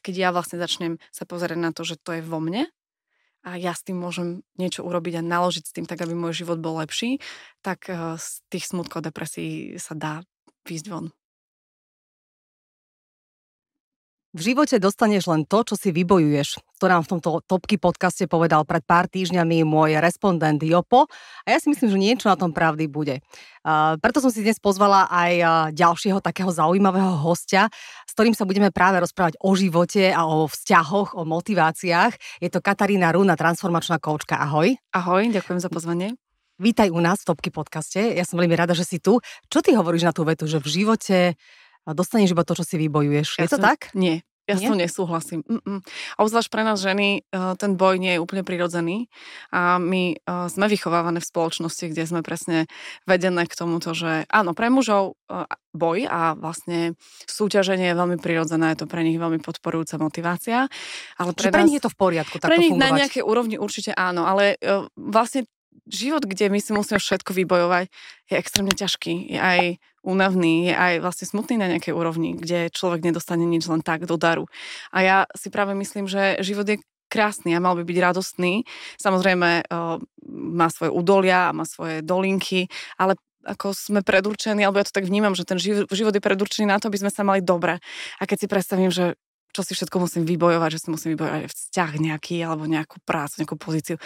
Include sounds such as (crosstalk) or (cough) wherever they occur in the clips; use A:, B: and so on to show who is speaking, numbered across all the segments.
A: keď ja vlastne začnem sa pozerať na to, že to je vo mne a ja s tým môžem niečo urobiť a naložiť s tým tak, aby môj život bol lepší, tak eh, z tých smutkov depresí sa dá výjsť von.
B: V živote dostaneš len to, čo si vybojuješ. To nám v tomto Topky podcaste povedal pred pár týždňami môj respondent Jopo a ja si myslím, že niečo na tom pravdy bude. Uh, preto som si dnes pozvala aj ďalšieho takého zaujímavého hostia, s ktorým sa budeme práve rozprávať o živote a o vzťahoch, o motiváciách. Je to Katarína Runa, transformačná koučka. Ahoj.
A: Ahoj, ďakujem za pozvanie.
B: Vítaj u nás v Topky podcaste. Ja som veľmi rada, že si tu. Čo ty hovoríš na tú vetu, že v živote dostaneš iba to, čo si vybojuješ. Je to som, tak?
A: Nie. Ja s tým nesúhlasím. Mm-mm. A obzvlášť pre nás ženy eh, ten boj nie je úplne prirodzený a my eh, sme vychovávané v spoločnosti, kde sme presne vedené k tomuto, že áno, pre mužov eh, boj a vlastne súťaženie je veľmi prirodzené, je to pre nich veľmi podporujúca motivácia.
B: Ale pre, pre nás, nich je to v poriadku,
A: Pre nich fungovať. na nejakej úrovni určite áno, ale vlastne život, kde my si musíme všetko vybojovať, je extrémne ťažký. Je aj únavný, je aj vlastne smutný na nejakej úrovni, kde človek nedostane nič len tak do daru. A ja si práve myslím, že život je krásny a mal by byť radostný. Samozrejme má svoje údolia, má svoje dolinky, ale ako sme predurčení, alebo ja to tak vnímam, že ten život je predurčený na to, aby sme sa mali dobre. A keď si predstavím, že čo si všetko musím vybojovať, že si musím vybojovať vzťah nejaký alebo nejakú prácu, nejakú pozíciu.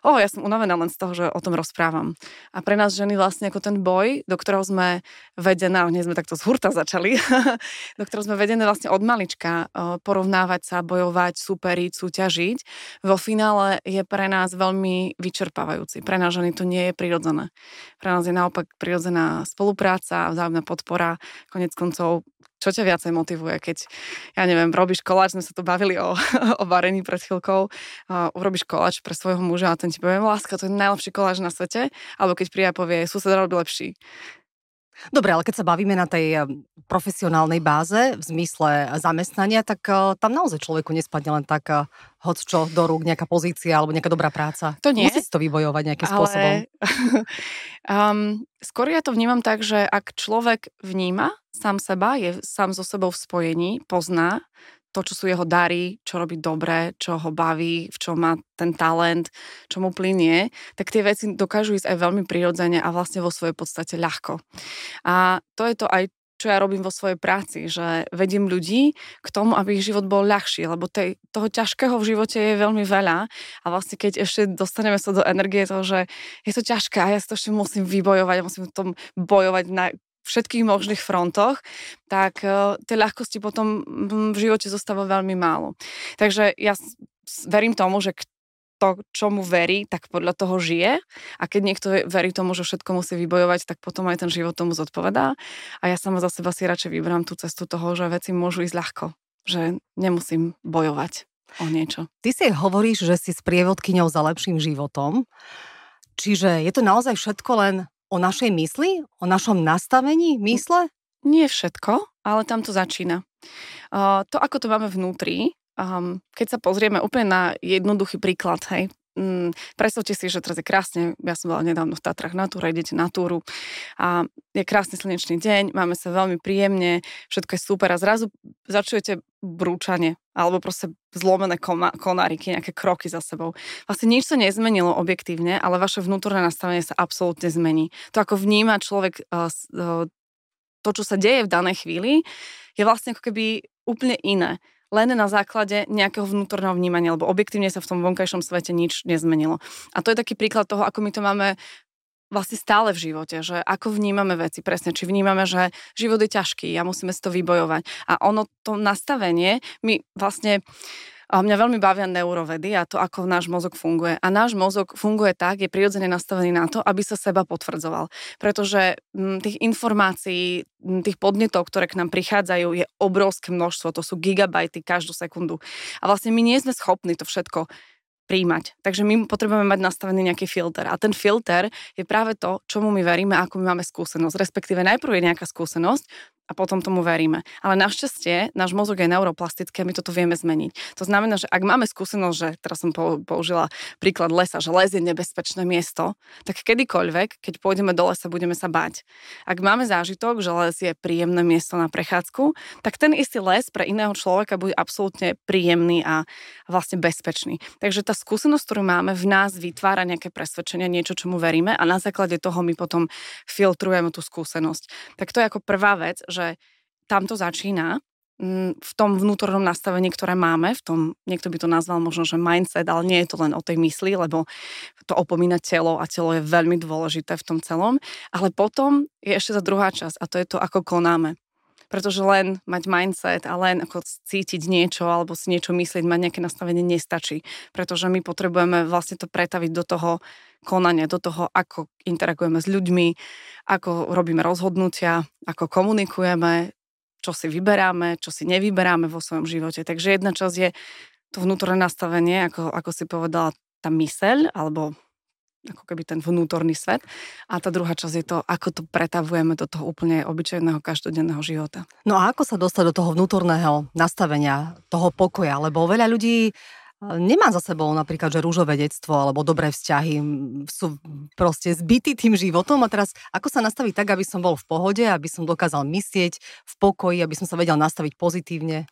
A: O, ja som unavená len z toho, že o tom rozprávam. A pre nás ženy vlastne ako ten boj, do ktorého sme vedené, nie sme takto z hurta začali, (laughs) do ktorého sme vedené vlastne od malička, porovnávať sa, bojovať, superiť, súťažiť, vo finále je pre nás veľmi vyčerpávajúci. Pre nás ženy to nie je prirodzené. Pre nás je naopak prirodzená spolupráca, vzájomná podpora, konec koncov čo ťa viacej motivuje, keď, ja neviem, robíš koláč, sme sa tu bavili o, (laughs) o varení pred chvíľkou, uh, urobíš koláč pre svojho muža a ten ti povie, láska, to je najlepší koláč na svete, alebo keď príde a povie, sused robí lepší.
B: Dobre, ale keď sa bavíme na tej eh, profesionálnej báze v zmysle zamestnania, tak uh, tam naozaj človeku nespadne len tak hoď čo do rúk, nejaká pozícia alebo nejaká dobrá práca.
A: To nie.
B: Musí si to vybojovať nejakým ale... spôsobom.
A: um, (laughs) skôr ja to vnímam tak, že ak človek vníma sám seba, je sám so sebou v spojení, pozná, to, čo sú jeho dary, čo robí dobre, čo ho baví, v čom má ten talent, čo mu plinie, tak tie veci dokážu ísť aj veľmi prirodzene a vlastne vo svojej podstate ľahko. A to je to aj čo ja robím vo svojej práci, že vedím ľudí k tomu, aby ich život bol ľahší, lebo tej, toho ťažkého v živote je veľmi veľa a vlastne keď ešte dostaneme sa do energie toho, že je to ťažké a ja si to ešte musím vybojovať, musím v tom bojovať na všetkých možných frontoch, tak uh, tie ľahkosti potom v živote zostáva veľmi málo. Takže ja verím tomu, že to, čomu verí, tak podľa toho žije. A keď niekto verí tomu, že všetko musí vybojovať, tak potom aj ten život tomu zodpovedá. A ja sama za seba si radšej vybrám tú cestu toho, že veci môžu ísť ľahko. Že nemusím bojovať o niečo.
B: Ty si hovoríš, že si s prievodkyňou za lepším životom. Čiže je to naozaj všetko len o našej mysli? O našom nastavení mysle?
A: Nie všetko, ale tam to začína. To, ako to máme vnútri, um, keď sa pozrieme úplne na jednoduchý príklad, hej, um, predstavte si, že teraz je krásne, ja som bola nedávno v Tatrach na túre, idete na túru a je krásny slnečný deň, máme sa veľmi príjemne, všetko je super a zrazu začujete brúčanie alebo proste zlomené konáriky, nejaké kroky za sebou. Vlastne nič sa nezmenilo objektívne, ale vaše vnútorné nastavenie sa absolútne zmení. To, ako vníma človek uh, uh, to, čo sa deje v danej chvíli, je vlastne ako keby úplne iné len na základe nejakého vnútorného vnímania, lebo objektívne sa v tom vonkajšom svete nič nezmenilo. A to je taký príklad toho, ako my to máme vlastne stále v živote, že ako vnímame veci, presne, či vnímame, že život je ťažký a musíme si to vybojovať. A ono, to nastavenie, my vlastne a mňa veľmi bavia neurovedy a to, ako náš mozog funguje. A náš mozog funguje tak, je prirodzene nastavený na to, aby sa seba potvrdzoval. Pretože tých informácií, tých podnetov, ktoré k nám prichádzajú, je obrovské množstvo. To sú gigabajty každú sekundu. A vlastne my nie sme schopní to všetko príjmať. Takže my potrebujeme mať nastavený nejaký filter. A ten filter je práve to, čomu my veríme, ako my máme skúsenosť. Respektíve najprv je nejaká skúsenosť, a potom tomu veríme. Ale našťastie náš mozog je neuroplastický a my toto vieme zmeniť. To znamená, že ak máme skúsenosť, že teraz som použila príklad lesa, že les je nebezpečné miesto, tak kedykoľvek, keď pôjdeme do lesa, budeme sa bať. Ak máme zážitok, že les je príjemné miesto na prechádzku, tak ten istý les pre iného človeka bude absolútne príjemný a vlastne bezpečný. Takže tá skúsenosť, ktorú máme v nás, vytvára nejaké presvedčenie, niečo, čomu veríme a na základe toho my potom filtrujeme tú skúsenosť. Tak to je ako prvá vec, že tam to začína mm, v tom vnútornom nastavení, ktoré máme, v tom, niekto by to nazval možno, že mindset, ale nie je to len o tej mysli, lebo to opomína telo a telo je veľmi dôležité v tom celom. Ale potom je ešte za druhá časť a to je to, ako konáme. Pretože len mať mindset a len ako cítiť niečo alebo si niečo myslieť, mať nejaké nastavenie nestačí. Pretože my potrebujeme vlastne to pretaviť do toho konania, do toho, ako interagujeme s ľuďmi, ako robíme rozhodnutia, ako komunikujeme, čo si vyberáme, čo si nevyberáme vo svojom živote. Takže jedna časť je to vnútorné nastavenie, ako, ako si povedala, tá myseľ, alebo ako keby ten vnútorný svet. A tá druhá časť je to, ako to pretavujeme do toho úplne obyčajného každodenného života.
B: No a ako sa dostať do toho vnútorného nastavenia, toho pokoja? Lebo veľa ľudí nemá za sebou napríklad, že rúžové detstvo alebo dobré vzťahy, sú proste zbytí tým životom a teraz ako sa nastaviť tak, aby som bol v pohode, aby som dokázal myslieť v pokoji, aby som sa vedel nastaviť pozitívne?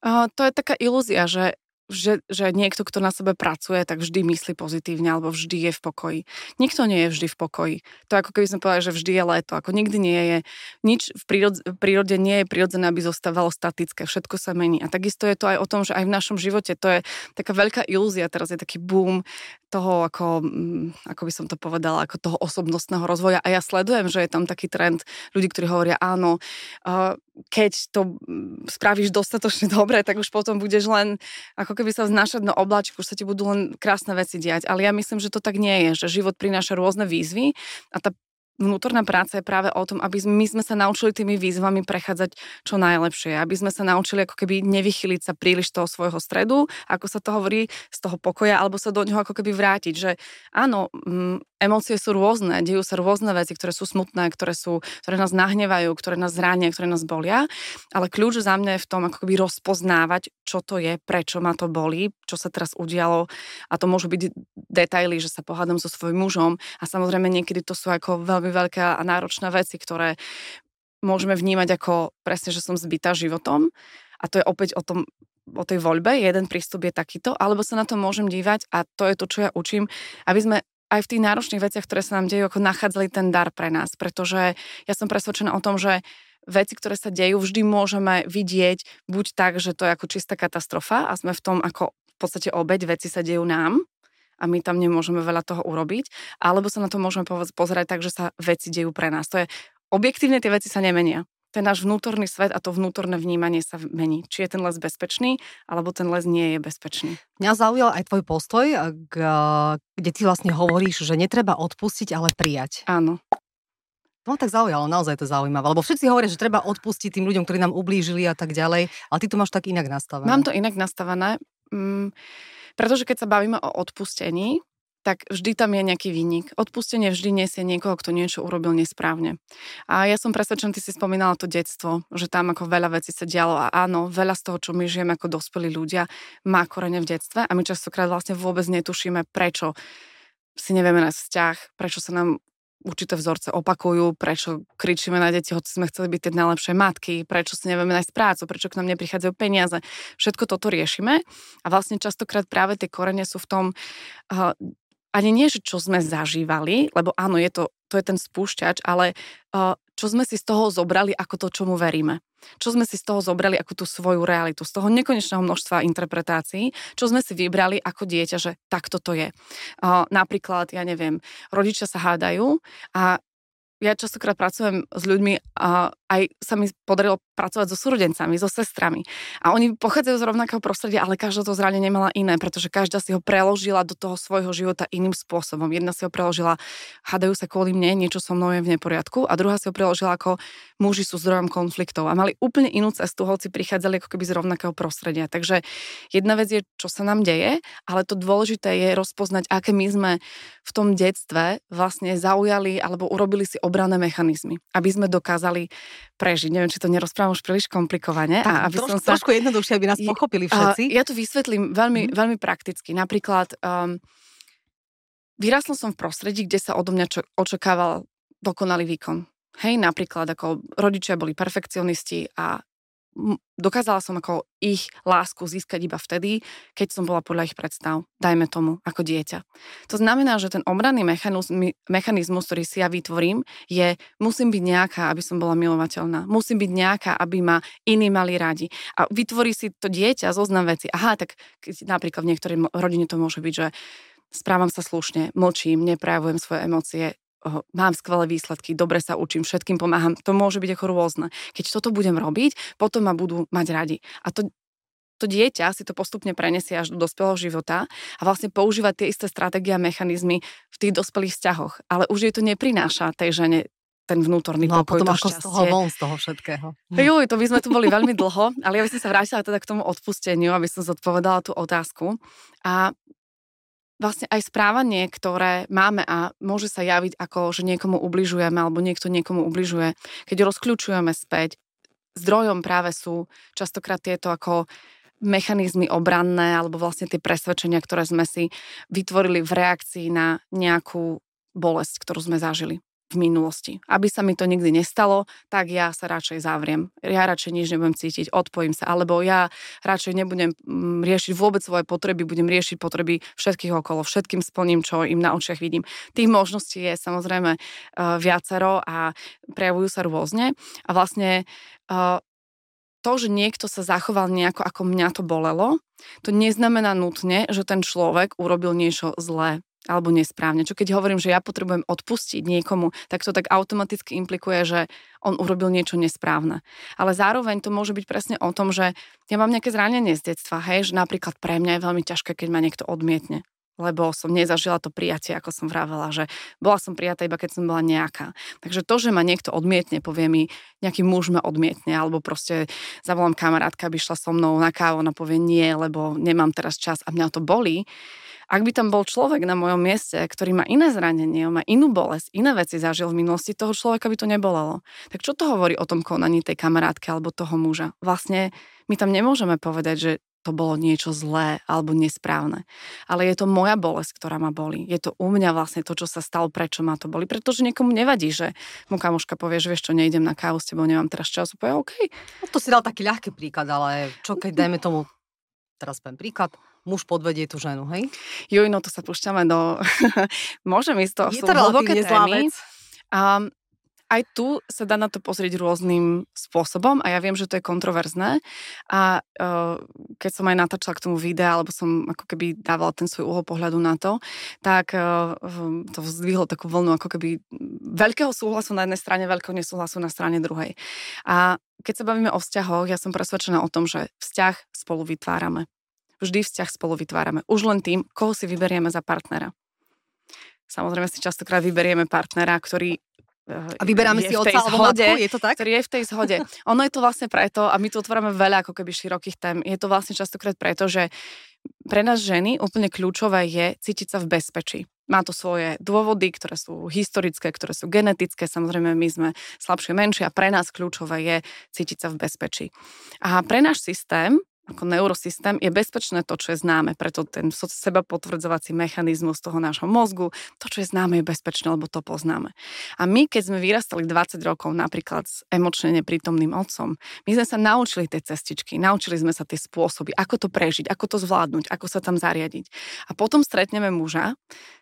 A: Uh, to je taká ilúzia, že že, že niekto, kto na sebe pracuje, tak vždy myslí pozitívne alebo vždy je v pokoji. Nikto nie je vždy v pokoji. To ako keby sme povedali, že vždy je leto. Ako nikdy nie je, nič v prírode, v prírode nie je prirodzené, aby zostávalo statické. Všetko sa mení. A takisto je to aj o tom, že aj v našom živote to je taká veľká ilúzia. Teraz je taký boom toho, ako, mm, ako by som to povedala, ako toho osobnostného rozvoja. A ja sledujem, že je tam taký trend ľudí, ktorí hovoria, áno, keď to spravíš dostatočne (laughs) dobre, tak už potom budeš len ako keby sa vznášať na oblačku, už sa ti budú len krásne veci diať. Ale ja myslím, že to tak nie je, že život prináša rôzne výzvy a tá vnútorná práca je práve o tom, aby my sme sa naučili tými výzvami prechádzať čo najlepšie, aby sme sa naučili ako keby nevychyliť sa príliš toho svojho stredu, ako sa to hovorí, z toho pokoja, alebo sa do neho ako keby vrátiť, že áno, emócie sú rôzne, dejú sa rôzne veci, ktoré sú smutné, ktoré, sú, ktoré nás nahnevajú, ktoré nás zránia, ktoré nás bolia, ale kľúč za mňa je v tom ako keby rozpoznávať, čo to je, prečo ma to bolí, čo sa teraz udialo. A to môžu byť detaily, že sa pohádam so svojím mužom. A samozrejme niekedy to sú ako veľmi veľké a náročné veci, ktoré môžeme vnímať ako presne, že som zbytá životom. A to je opäť o tom, o tej voľbe, jeden prístup je takýto, alebo sa na to môžem dívať a to je to, čo ja učím, aby sme aj v tých náročných veciach, ktoré sa nám dejú, ako nachádzali ten dar pre nás. Pretože ja som presvedčená o tom, že veci, ktoré sa dejú, vždy môžeme vidieť buď tak, že to je ako čistá katastrofa a sme v tom ako v podstate obeď, veci sa dejú nám a my tam nemôžeme veľa toho urobiť, alebo sa na to môžeme pozerať tak, že sa veci dejú pre nás. To je, objektívne tie veci sa nemenia ten náš vnútorný svet a to vnútorné vnímanie sa mení. Či je ten les bezpečný, alebo ten les nie je bezpečný.
B: Mňa zaujal aj tvoj postoj, kde ty vlastne hovoríš, že netreba odpustiť, ale prijať.
A: Áno.
B: To ma tak zaujalo, naozaj to zaujímavé, lebo všetci hovoria, že treba odpustiť tým ľuďom, ktorí nám ublížili a tak ďalej, ale ty to máš tak inak nastavené.
A: Mám to inak nastavené, mm, pretože keď sa bavíme o odpustení, tak vždy tam je nejaký výnik. Odpustenie vždy nesie niekoho, kto niečo urobil nesprávne. A ja som presvedčená, ty si spomínala to detstvo, že tam ako veľa vecí sa dialo a áno, veľa z toho, čo my žijeme ako dospelí ľudia, má korene v detstve a my častokrát vlastne vôbec netušíme, prečo si nevieme nájsť vzťah, prečo sa nám určité vzorce opakujú, prečo kričíme na deti, hoci sme chceli byť tie najlepšie matky, prečo si nevieme nájsť prácu, prečo k nám neprichádzajú peniaze. Všetko toto riešime a vlastne častokrát práve tie korene sú v tom, uh, ani nie, že čo sme zažívali, lebo áno, je to, to je ten spúšťač, ale uh, čo sme si z toho zobrali ako to, čomu veríme. Čo sme si z toho zobrali ako tú svoju realitu, z toho nekonečného množstva interpretácií, čo sme si vybrali ako dieťa, že takto to je. Uh, napríklad, ja neviem, rodičia sa hádajú a ja častokrát pracujem s ľuďmi a aj sa mi podarilo pracovať so súrodencami, so sestrami. A oni pochádzajú z rovnakého prostredia, ale každá to zranenie nemala iné, pretože každá si ho preložila do toho svojho života iným spôsobom. Jedna si ho preložila, hádajú sa kvôli mne, niečo so mnou je v neporiadku a druhá si ho preložila ako muži sú zdrojom konfliktov a mali úplne inú cestu, hoci prichádzali ako keby z rovnakého prostredia. Takže jedna vec je, čo sa nám deje, ale to dôležité je rozpoznať, aké my sme v tom detstve vlastne zaujali alebo urobili si obranné mechanizmy, aby sme dokázali prežiť. Neviem, či to nerozprávam už príliš komplikovane.
B: Tak, a aby trošku, som sa... trošku jednoduchšie, aby nás pochopili všetci.
A: Ja to vysvetlím veľmi, mm. veľmi prakticky. Napríklad um, vyrasla som v prostredí, kde sa odo mňa čo, očakával dokonalý výkon. Hej, napríklad ako rodičia boli perfekcionisti a dokázala som ako ich lásku získať iba vtedy, keď som bola podľa ich predstav, dajme tomu, ako dieťa. To znamená, že ten obranný mechanizmus, ktorý si ja vytvorím, je, musím byť nejaká, aby som bola milovateľná. Musím byť nejaká, aby ma iní mali radi. A vytvorí si to dieťa zoznam veci. Aha, tak napríklad v niektorej rodine to môže byť, že správam sa slušne, mlčím, neprejavujem svoje emócie, mám skvelé výsledky, dobre sa učím, všetkým pomáham. To môže byť ako rôzne. Keď toto budem robiť, potom ma budú mať radi. A to, to dieťa si to postupne prenesie až do dospelého života a vlastne používať tie isté stratégie a mechanizmy v tých dospelých vzťahoch. Ale už jej to neprináša tej žene ten vnútorný
B: no,
A: pokoj,
B: potom ako z toho von, z toho všetkého.
A: Hm. Juj, to by sme tu boli veľmi dlho, ale ja by som sa vrátila teda k tomu odpusteniu, aby som zodpovedala tú otázku. A vlastne aj správanie, ktoré máme a môže sa javiť ako, že niekomu ubližujeme alebo niekto niekomu ubližuje, keď rozkľúčujeme späť, zdrojom práve sú častokrát tieto ako mechanizmy obranné alebo vlastne tie presvedčenia, ktoré sme si vytvorili v reakcii na nejakú bolesť, ktorú sme zažili v minulosti. Aby sa mi to nikdy nestalo, tak ja sa radšej zavriem. Ja radšej nič nebudem cítiť, odpojím sa. Alebo ja radšej nebudem mm, riešiť vôbec svoje potreby, budem riešiť potreby všetkých okolo, všetkým splním, čo im na očiach vidím. Tých možností je samozrejme uh, viacero a prejavujú sa rôzne. A vlastne uh, to, že niekto sa zachoval nejako, ako mňa to bolelo, to neznamená nutne, že ten človek urobil niečo zlé alebo nesprávne. Čo keď hovorím, že ja potrebujem odpustiť niekomu, tak to tak automaticky implikuje, že on urobil niečo nesprávne. Ale zároveň to môže byť presne o tom, že ja mám nejaké zranenie z detstva, hej, že napríklad pre mňa je veľmi ťažké, keď ma niekto odmietne lebo som nezažila to prijatie, ako som vravela, že bola som prijatá iba keď som bola nejaká. Takže to, že ma niekto odmietne, povie mi, nejaký muž ma odmietne, alebo proste zavolám kamarátka, aby šla so mnou na kávu, ona povie nie, lebo nemám teraz čas a mňa to bolí, ak by tam bol človek na mojom mieste, ktorý má iné zranenie, má inú bolesť, iné veci zažil v minulosti, toho človeka by to nebolelo. Tak čo to hovorí o tom konaní tej kamarátky alebo toho muža? Vlastne my tam nemôžeme povedať, že to bolo niečo zlé alebo nesprávne. Ale je to moja bolesť, ktorá ma boli. Je to u mňa vlastne to, čo sa stalo, prečo ma to boli. Pretože niekomu nevadí, že mu kamoška povie, že vieš čo, nejdem na kávu s tebou, nemám teraz čas. Povie, OK.
B: No to si dal taký ľahký príklad, ale čo keď dajme tomu, teraz poviem príklad, muž podvedie tú ženu, hej?
A: Juj, no to sa púšťame do... (laughs) Môžem ísť to, Je to hlboké témy. Um, aj tu sa dá na to pozrieť rôznym spôsobom a ja viem, že to je kontroverzné a uh, keď som aj natáčala k tomu videa, alebo som ako keby dávala ten svoj uhol pohľadu na to, tak uh, to vzdvihlo takú vlnu ako keby veľkého súhlasu na jednej strane, veľkého nesúhlasu na strane druhej. A keď sa bavíme o vzťahoch, ja som presvedčená o tom, že vzťah spolu vytvárame vždy vzťah spolu vytvárame. Už len tým, koho si vyberieme za partnera. Samozrejme si častokrát vyberieme partnera, ktorý
B: a vyberáme si otca alebo matku, je to tak?
A: Ktorý je v tej zhode. Ono je to vlastne preto, a my tu otvárame veľa ako keby širokých tém, je to vlastne častokrát preto, že pre nás ženy úplne kľúčové je cítiť sa v bezpečí. Má to svoje dôvody, ktoré sú historické, ktoré sú genetické, samozrejme my sme slabšie, menšie a pre nás kľúčové je cítiť sa v bezpečí. A pre náš systém ako neurosystém je bezpečné to, čo je známe. Preto ten seba potvrdzovací mechanizmus toho nášho mozgu, to, čo je známe, je bezpečné, lebo to poznáme. A my, keď sme vyrastali 20 rokov napríklad s emočne neprítomným otcom, my sme sa naučili tie cestičky, naučili sme sa tie spôsoby, ako to prežiť, ako to zvládnuť, ako sa tam zariadiť. A potom stretneme muža,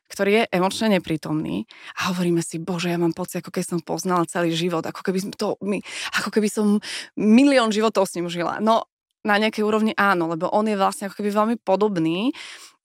A: ktorý je emočne neprítomný a hovoríme si, bože, ja mám pocit, ako keď som poznala celý život, ako keby, to, my, ako keby som milión životov s ním žila. No na nejakej úrovni áno, lebo on je vlastne ako keby veľmi podobný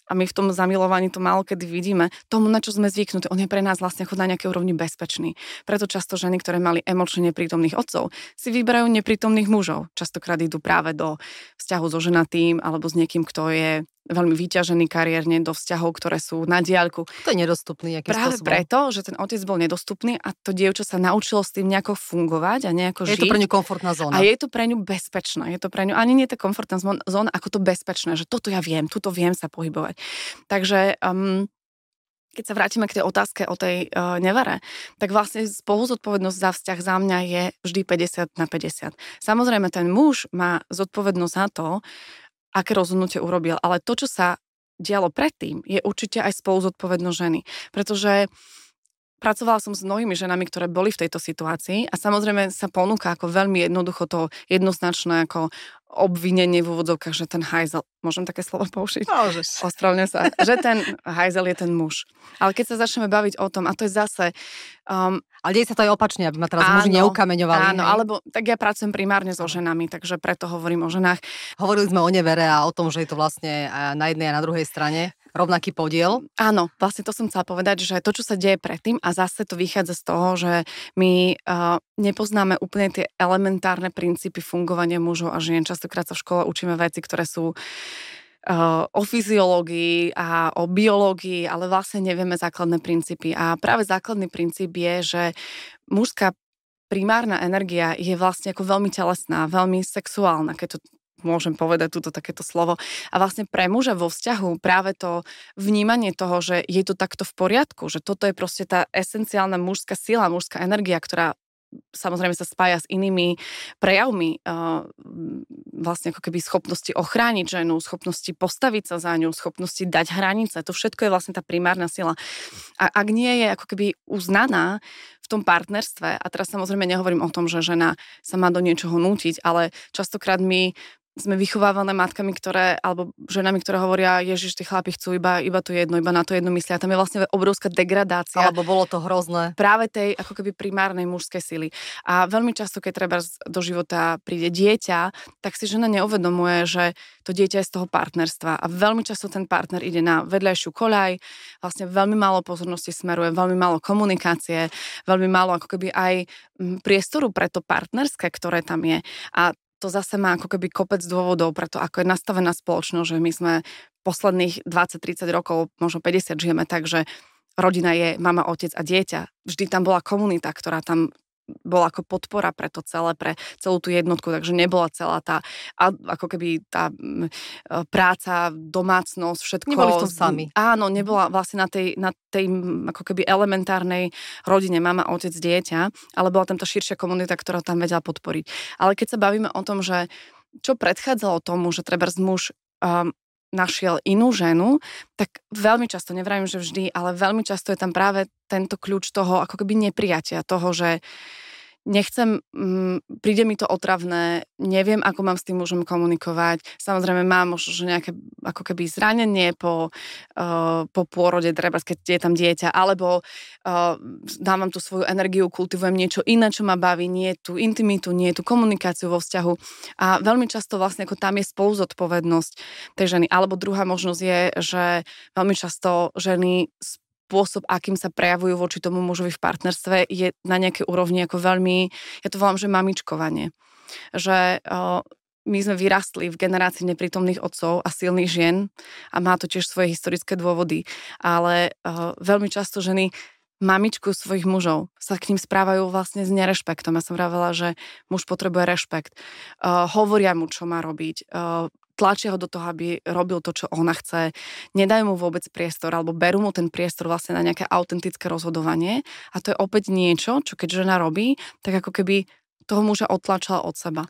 A: a my v tom zamilovaní to málo kedy vidíme, tomu, na čo sme zvyknutí, on je pre nás vlastne na nejakej úrovni bezpečný. Preto často ženy, ktoré mali emočne neprítomných otcov, si vyberajú neprítomných mužov. Častokrát idú práve do vzťahu so ženatým alebo s niekým, kto je veľmi vyťažený kariérne do vzťahov, ktoré sú na diaľku.
B: To je nedostupný.
A: Práve spôsobom? preto, že ten otec bol nedostupný a to dievča sa naučilo s tým nejako fungovať a nejako
B: je žiť. Je to pre ňu komfortná zóna.
A: A je to pre ňu bezpečné. Je to pre ňu ani nie je to komfortná zóna, ako to bezpečné, že toto ja viem, tuto viem sa pohybovať. Takže um, keď sa vrátime k tej otázke o tej uh, nevere, tak vlastne spolu zodpovednosť za vzťah za mňa je vždy 50 na 50. Samozrejme, ten muž má zodpovednosť za to, aké rozhodnutie urobil, ale to, čo sa dialo predtým, je určite aj spolu zodpovednosť ženy. Pretože pracovala som s mnohými ženami, ktoré boli v tejto situácii a samozrejme sa ponúka ako veľmi jednoducho to jednoznačné ako obvinenie v úvodzovkách, že ten hajzel, môžem také slovo použiť?
B: Môžeš.
A: Sa. že ten hajzel je ten muž. Ale keď sa začneme baviť o tom, a to je zase... Um,
B: ale deje sa to aj opačne, aby ma teraz áno, muži neukameňovali.
A: Áno, hej? alebo tak ja pracujem primárne so ženami, takže preto hovorím o ženách.
B: Hovorili sme o nevere a o tom, že je to vlastne na jednej a na druhej strane rovnaký podiel.
A: Áno, vlastne to som chcela povedať, že to, čo sa deje predtým a zase to vychádza z toho, že my uh, nepoznáme úplne tie elementárne princípy fungovania mužov a žien. Častokrát sa v škole učíme veci, ktoré sú o fyziológii a o biológii, ale vlastne nevieme základné princípy. A práve základný princíp je, že mužská primárna energia je vlastne ako veľmi telesná, veľmi sexuálna, keď to môžem povedať túto takéto slovo. A vlastne pre muža vo vzťahu práve to vnímanie toho, že je to takto v poriadku, že toto je proste tá esenciálna mužská sila, mužská energia, ktorá samozrejme sa spája s inými prejavmi uh, vlastne ako keby schopnosti ochrániť ženu, schopnosti postaviť sa za ňu, schopnosti dať hranice. To všetko je vlastne tá primárna sila. A ak nie je ako keby uznaná v tom partnerstve, a teraz samozrejme nehovorím o tom, že žena sa má do niečoho nútiť, ale častokrát my sme vychovávané matkami, ktoré, alebo ženami, ktoré hovoria, ježiš, tí chlapi chcú iba, iba to jedno, iba na to jedno myslia. Tam je vlastne obrovská degradácia.
B: Alebo bolo to hrozné.
A: Práve tej ako keby primárnej mužskej sily. A veľmi často, keď treba do života príde dieťa, tak si žena neuvedomuje, že to dieťa je z toho partnerstva. A veľmi často ten partner ide na vedľajšiu koľaj, vlastne veľmi málo pozornosti smeruje, veľmi málo komunikácie, veľmi málo ako keby aj priestoru pre to partnerské, ktoré tam je. A to zase má ako keby kopec dôvodov preto, ako je nastavená spoločnosť, že my sme posledných 20-30 rokov, možno 50 žijeme tak, že rodina je mama, otec a dieťa. Vždy tam bola komunita, ktorá tam bola ako podpora pre to celé, pre celú tú jednotku, takže nebola celá tá, ako keby tá e, práca, domácnosť, všetko.
B: Neboli v tom sami.
A: Áno, mhm. nebola vlastne na tej, na tej ako keby elementárnej rodine mama, otec, dieťa, ale bola tam tá širšia komunita, ktorá tam vedela podporiť. Ale keď sa bavíme o tom, že čo predchádzalo tomu, že treba muž um, našiel inú ženu, tak veľmi často, nevrajím, že vždy, ale veľmi často je tam práve tento kľúč toho ako keby neprijatia, toho, že nechcem, mm, príde mi to otravné, neviem, ako mám s tým mužom komunikovať. Samozrejme mám možno že nejaké ako keby zranenie po, uh, po pôrode, treba, keď je tam dieťa, alebo uh, dávam tú svoju energiu, kultivujem niečo iné, čo ma baví, nie tú intimitu, nie tú komunikáciu vo vzťahu. A veľmi často vlastne ako tam je spoluzodpovednosť tej ženy. Alebo druhá možnosť je, že veľmi často ženy spôsob, akým sa prejavujú voči tomu mužovi v partnerstve, je na nejakej úrovni ako veľmi, ja to volám, že mamičkovanie. Že uh, my sme vyrastli v generácii neprítomných otcov a silných žien a má to tiež svoje historické dôvody, ale uh, veľmi často ženy mamičku svojich mužov sa k ním správajú vlastne s nerešpektom. Ja som vravela, že muž potrebuje rešpekt. Uh, hovoria mu, čo má robiť. Uh, tlačia ho do toho, aby robil to, čo ona chce, nedajú mu vôbec priestor alebo berú mu ten priestor vlastne na nejaké autentické rozhodovanie a to je opäť niečo, čo keď žena robí, tak ako keby toho muža otlačala od seba.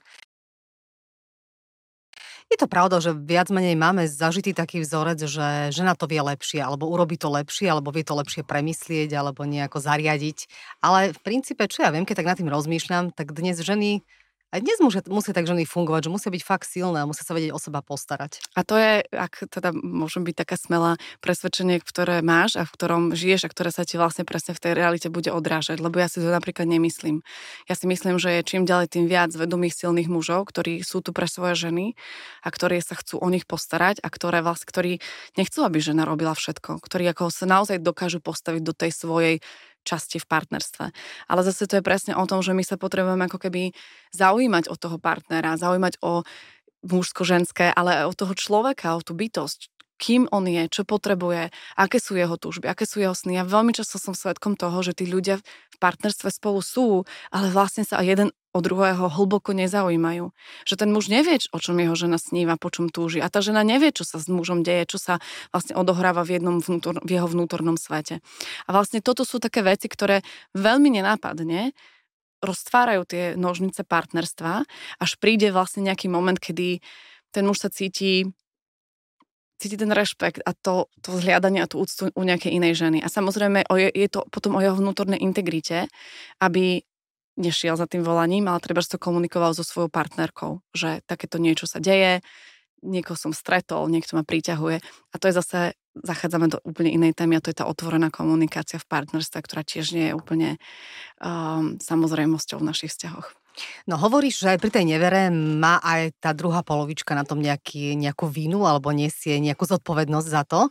B: Je to pravda, že viac menej máme zažitý taký vzorec, že žena to vie lepšie, alebo urobí to lepšie, alebo vie to lepšie premyslieť, alebo nejako zariadiť. Ale v princípe, čo ja viem, keď tak nad tým rozmýšľam, tak dnes ženy aj dnes musia, musia tak ženy fungovať, že musia byť fakt silné a musia sa vedieť o seba postarať.
A: A to je, ak teda môžem byť taká smelá, presvedčenie, ktoré máš a v ktorom žiješ a ktoré sa ti vlastne presne v tej realite bude odrážať. Lebo ja si to napríklad nemyslím. Ja si myslím, že je čím ďalej tým viac vedomých silných mužov, ktorí sú tu pre svoje ženy a ktorí sa chcú o nich postarať a ktoré vlastne, ktorí nechcú, aby žena robila všetko. Ktorí ako sa naozaj dokážu postaviť do tej svojej časti v partnerstve. Ale zase to je presne o tom, že my sa potrebujeme ako keby zaujímať o toho partnera, zaujímať o mužsko-ženské, ale aj o toho človeka, o tú bytosť, kým on je, čo potrebuje, aké sú jeho túžby, aké sú jeho sny. Ja veľmi často som svedkom toho, že tí ľudia v partnerstve spolu sú, ale vlastne sa jeden o druhého hlboko nezaujímajú. Že ten muž nevie, o čom jeho žena sníva, po čom túži. A tá žena nevie, čo sa s mužom deje, čo sa vlastne odohráva v, jednom vnútor, v jeho vnútornom svete. A vlastne toto sú také veci, ktoré veľmi nenápadne roztvárajú tie nožnice partnerstva, až príde vlastne nejaký moment, kedy ten muž sa cíti cíti ten rešpekt a to, to zhliadanie a tú úctu u nejakej inej ženy. A samozrejme je, je to potom o jeho vnútornej integrite, aby nešiel za tým volaním, ale treba to komunikoval so svojou partnerkou, že takéto niečo sa deje, niekoho som stretol, niekto ma priťahuje. A to je zase, zachádzame do úplne inej témy a to je tá otvorená komunikácia v partnerstve, ktorá tiež nie je úplne um, samozrejmosťou v našich vzťahoch.
B: No hovoríš, že aj pri tej nevere má aj tá druhá polovička na tom nejaký, nejakú vínu alebo nesie nejakú zodpovednosť za to.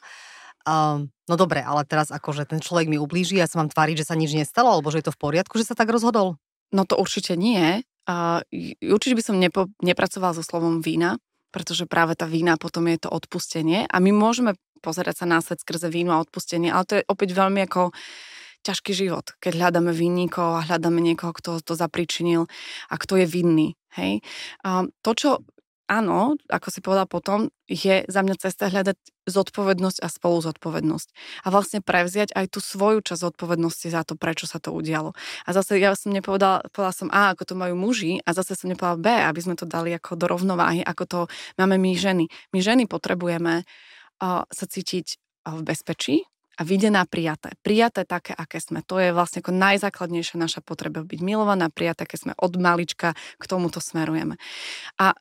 B: Um, no dobre, ale teraz akože ten človek mi ublíži, ja sa mám tváriť, že sa nič nestalo, alebo že je to v poriadku, že sa tak rozhodol?
A: No to určite nie. Uh, určite by som nepo, nepracovala so slovom vína, pretože práve tá vína potom je to odpustenie a my môžeme pozerať sa na svet skrze vínu a odpustenie, ale to je opäť veľmi ako ťažký život, keď hľadáme vinníkov a hľadáme niekoho, kto to zapričinil a kto je vinný. Hej? A to, čo áno, ako si povedal potom, je za mňa cesta hľadať zodpovednosť a spolu zodpovednosť. A vlastne prevziať aj tú svoju časť zodpovednosti za to, prečo sa to udialo. A zase ja som nepovedala, povedala som A, ako to majú muži, a zase som nepovedala B, aby sme to dali ako do rovnováhy, ako to máme my ženy. My ženy potrebujeme uh, sa cítiť v bezpečí, a videná prijaté. Prijaté také, aké sme. To je vlastne ako najzákladnejšia naša potreba byť milovaná, prijaté, aké sme od malička k tomuto smerujeme. A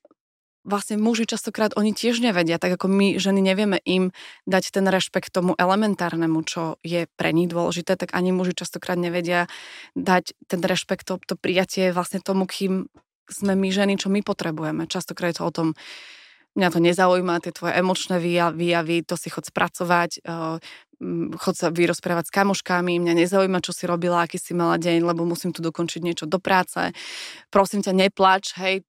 A: vlastne muži častokrát oni tiež nevedia, tak ako my ženy nevieme im dať ten rešpekt tomu elementárnemu, čo je pre nich dôležité, tak ani muži častokrát nevedia dať ten rešpekt, to, to prijatie vlastne tomu, kým sme my ženy, čo my potrebujeme. Častokrát je to o tom, mňa to nezaujíma, tie tvoje emočné výjavy, to si chod spracovať, eh, chod sa vyrozprávať s kamoškami, mňa nezaujíma, čo si robila, aký si mala deň, lebo musím tu dokončiť niečo do práce. Prosím ťa, neplač, hej,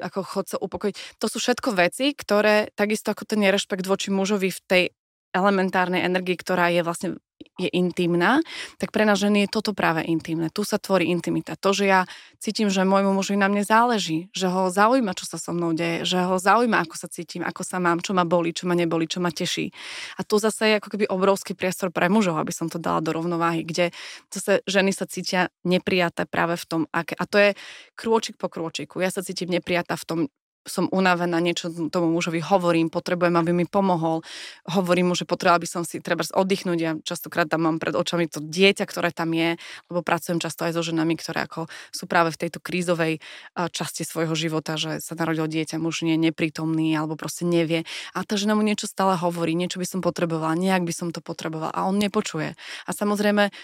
A: ako chod sa upokojiť. To sú všetko veci, ktoré takisto ako ten nerešpekt voči mužovi v tej elementárnej energii, ktorá je vlastne je intimná, tak pre nás ženy je toto práve intimné. Tu sa tvorí intimita. To, že ja cítim, že môjmu mužovi na mne záleží, že ho zaujíma, čo sa so mnou deje, že ho zaujíma, ako sa cítim, ako sa mám, čo ma boli, čo ma neboli, čo ma teší. A tu zase je ako keby obrovský priestor pre mužov, aby som to dala do rovnováhy, kde zase ženy sa cítia neprijaté práve v tom, aké. A to je krôčik po krôčiku. Ja sa cítim neprijatá v tom, som unavená, niečo tomu mužovi hovorím, potrebujem, aby mi pomohol. Hovorím mu, že potreboval by som si treba oddychnúť. Ja častokrát tam mám pred očami to dieťa, ktoré tam je, lebo pracujem často aj so ženami, ktoré ako sú práve v tejto krízovej časti svojho života, že sa narodil dieťa, muž nie je neprítomný alebo proste nevie. A tá žena mu niečo stále hovorí, niečo by som potrebovala, nejak by som to potrebovala a on nepočuje. A samozrejme,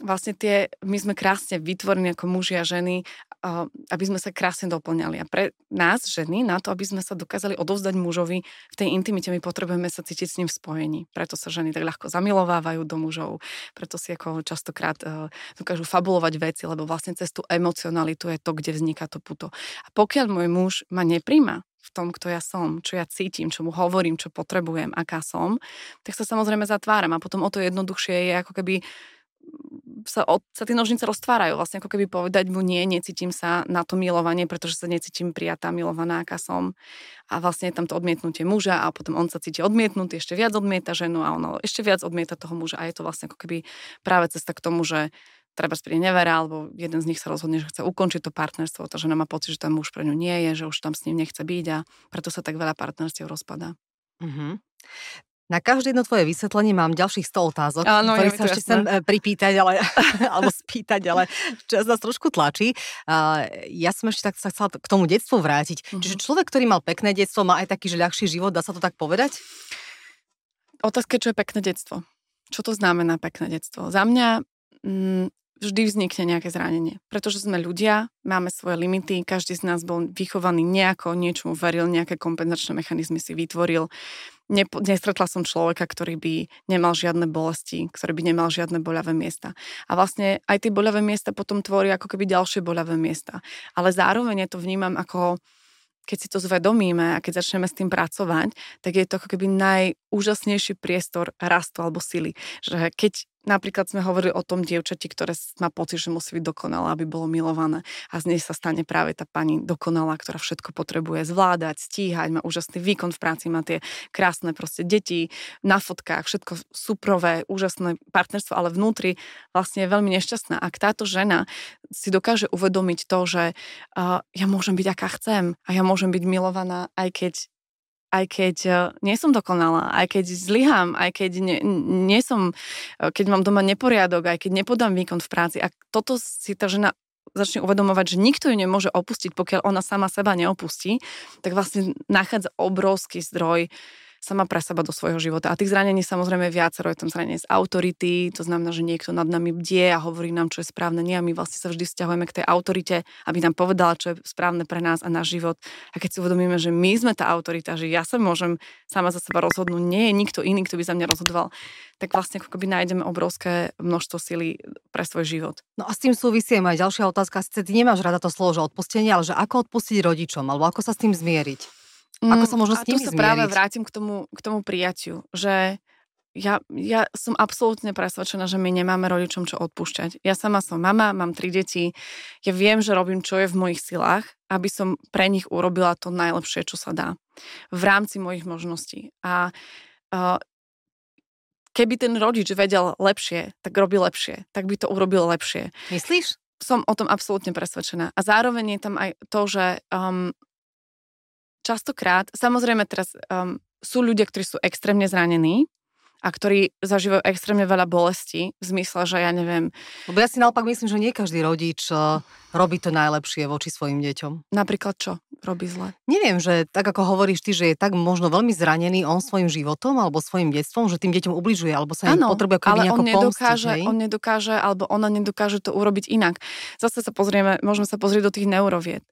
A: vlastne tie, my sme krásne vytvorení ako muži a ženy, aby sme sa krásne doplňali. A pre nás, ženy, na to, aby sme sa dokázali odovzdať mužovi v tej intimite, my potrebujeme sa cítiť s ním v spojení. Preto sa ženy tak ľahko zamilovávajú do mužov, preto si ako častokrát uh, dokážu fabulovať veci, lebo vlastne cez tú emocionalitu je to, kde vzniká to puto. A pokiaľ môj muž ma nepríjma v tom, kto ja som, čo ja cítim, čo mu hovorím, čo potrebujem, aká som, tak sa samozrejme zatváram a potom o to jednoduchšie je ako keby sa, od, sa tie nožnice roztvárajú. Vlastne ako keby povedať mu nie, necítim sa na to milovanie, pretože sa necítim prijatá, milovaná, aká som. A vlastne je tam to odmietnutie muža a potom on sa cíti odmietnutý, ešte viac odmieta ženu a ono ešte viac odmieta toho muža. A je to vlastne ako keby práve cesta k tomu, že treba sprie nevera, alebo jeden z nich sa rozhodne, že chce ukončiť to partnerstvo, to žena má pocit, že ten muž pre ňu nie je, že už tam s ním nechce byť a preto sa tak veľa partnerstiev rozpadá. Mm-hmm.
B: Na každé jedno tvoje vysvetlenie mám ďalších 100 otázok, Áno, ktorých sa ešte chcem e, pripýtať, ale, (laughs) alebo spýtať, ale čas nás trošku tlačí. Uh, ja som ešte tak sa chcela k tomu detstvu vrátiť. Uh-huh. Čiže človek, ktorý mal pekné detstvo, má aj taký, že ľahší život, dá sa to tak povedať?
A: Otázka, čo je pekné detstvo. Čo to znamená pekné detstvo? Za mňa mm, vždy vznikne nejaké zranenie. Pretože sme ľudia, máme svoje limity, každý z nás bol vychovaný nejako, niečomu veril, nejaké kompenzačné mechanizmy si vytvoril. Nepo, nestretla som človeka, ktorý by nemal žiadne bolesti, ktorý by nemal žiadne boľavé miesta. A vlastne aj tie boľavé miesta potom tvoria ako keby ďalšie boľavé miesta. Ale zároveň ja to vnímam ako keď si to zvedomíme a keď začneme s tým pracovať, tak je to ako keby najúžasnejší priestor rastu alebo sily. Že keď Napríklad sme hovorili o tom dievčati, ktoré má pocit, že musí byť dokonalá, aby bolo milované. A z nej sa stane práve tá pani dokonalá, ktorá všetko potrebuje zvládať, stíhať, má úžasný výkon v práci, má tie krásne proste deti na fotkách, všetko súprové, úžasné partnerstvo, ale vnútri vlastne je veľmi nešťastná. Ak táto žena si dokáže uvedomiť to, že uh, ja môžem byť aká chcem a ja môžem byť milovaná, aj keď aj keď e, nie som dokonalá, aj keď zlyhám, aj keď nie, nie som, e, keď mám doma neporiadok, aj keď nepodám výkon v práci. A toto si tá žena začne uvedomovať, že nikto ju nemôže opustiť, pokiaľ ona sama seba neopustí, tak vlastne nachádza obrovský zdroj sama pre seba do svojho života. A tých zranení samozrejme viacero. Je tam zranenie z autority, to znamená, že niekto nad nami bdie a hovorí nám, čo je správne. Nie, a my vlastne sa vždy vzťahujeme k tej autorite, aby nám povedala, čo je správne pre nás a náš život. A keď si uvedomíme, že my sme tá autorita, že ja sa môžem sama za seba rozhodnúť, nie je nikto iný, kto by za mňa rozhodoval, tak vlastne ako keby nájdeme obrovské množstvo sily pre svoj život.
B: No a s tým súvisí aj ďalšia otázka. Sice ty nemáš rada to slovo, že odpustenie, ale že ako odpustiť rodičom, alebo ako sa s tým zmieriť? Ako sa možno s
A: nimi tu sa práve vrátim k tomu, k tomu prijatiu, že ja, ja som absolútne presvedčená, že my nemáme rodičom čo odpúšťať. Ja sama som mama, mám tri deti, ja viem, že robím, čo je v mojich silách, aby som pre nich urobila to najlepšie, čo sa dá v rámci mojich možností. A uh, keby ten rodič vedel lepšie, tak robí lepšie, tak by to urobil lepšie.
B: Myslíš?
A: Som o tom absolútne presvedčená. A zároveň je tam aj to, že um, častokrát, samozrejme teraz um, sú ľudia, ktorí sú extrémne zranení a ktorí zažívajú extrémne veľa bolesti v zmysle, že ja neviem...
B: Lebo ja si naopak myslím, že nie každý rodič uh, robí to najlepšie voči svojim deťom.
A: Napríklad čo robí zle?
B: Neviem, že tak ako hovoríš ty, že je tak možno veľmi zranený on svojim životom alebo svojim detstvom, že tým deťom ubližuje alebo sa im potrebuje
A: ale
B: on
A: nedokáže,
B: pomstiť,
A: on nedokáže, alebo ona nedokáže to urobiť inak. Zase sa pozrieme, môžeme sa pozrieť do tých neurovied.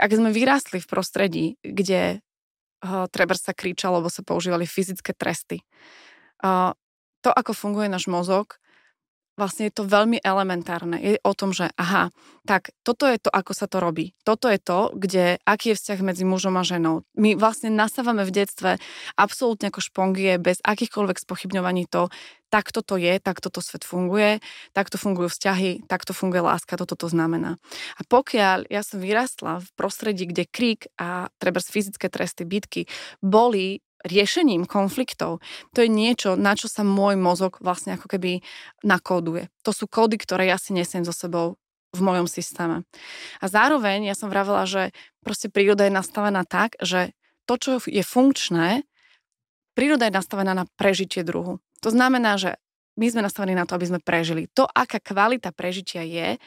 A: Ak sme vyrástli v prostredí, kde uh, treba sa kričalo, lebo sa používali fyzické tresty, to, ako funguje náš mozog, vlastne je to veľmi elementárne. Je o tom, že aha, tak toto je to, ako sa to robí. Toto je to, kde, aký je vzťah medzi mužom a ženou. My vlastne nasávame v detstve absolútne ako špongie, bez akýchkoľvek spochybňovaní to, takto to je, takto to svet funguje, takto fungujú vzťahy, takto funguje láska, toto to znamená. A pokiaľ ja som vyrastla v prostredí, kde krík a treba fyzické tresty, bitky boli riešením konfliktov, to je niečo, na čo sa môj mozog vlastne ako keby nakóduje. To sú kódy, ktoré ja si nesiem so sebou v mojom systéme. A zároveň ja som vravela, že proste príroda je nastavená tak, že to, čo je funkčné, príroda je nastavená na prežitie druhu. To znamená, že my sme nastavení na to, aby sme prežili. To, aká kvalita prežitia je,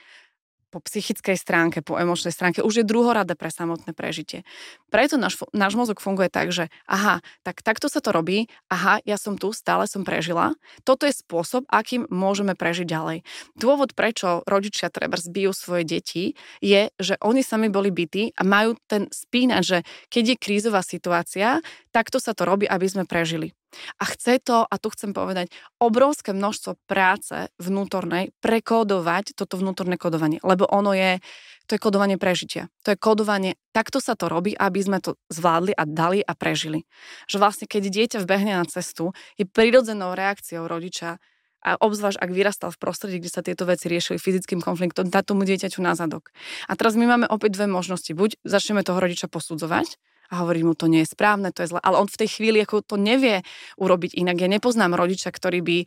A: po psychickej stránke, po emočnej stránke, už je druhoradé pre samotné prežitie. Preto náš, náš mozog funguje tak, že aha, tak takto sa to robí, aha, ja som tu, stále som prežila. Toto je spôsob, akým môžeme prežiť ďalej. Dôvod, prečo rodičia treba zbijú svoje deti, je, že oni sami boli bytí a majú ten spínať, že keď je krízová situácia, takto sa to robí, aby sme prežili. A chce to, a tu chcem povedať, obrovské množstvo práce vnútornej prekódovať toto vnútorné kodovanie, lebo ono je, to je kodovanie prežitia. To je kodovanie, takto sa to robí, aby sme to zvládli a dali a prežili. Že vlastne, keď dieťa vbehne na cestu, je prirodzenou reakciou rodiča a obzvlášť, ak vyrastal v prostredí, kde sa tieto veci riešili fyzickým konfliktom, dá tomu dieťaťu na zadok. A teraz my máme opäť dve možnosti. Buď začneme toho rodiča posudzovať, a hovorí mu, to nie je správne, to je zle. Ale on v tej chvíli ako to nevie urobiť inak. Ja nepoznám rodiča, ktorý by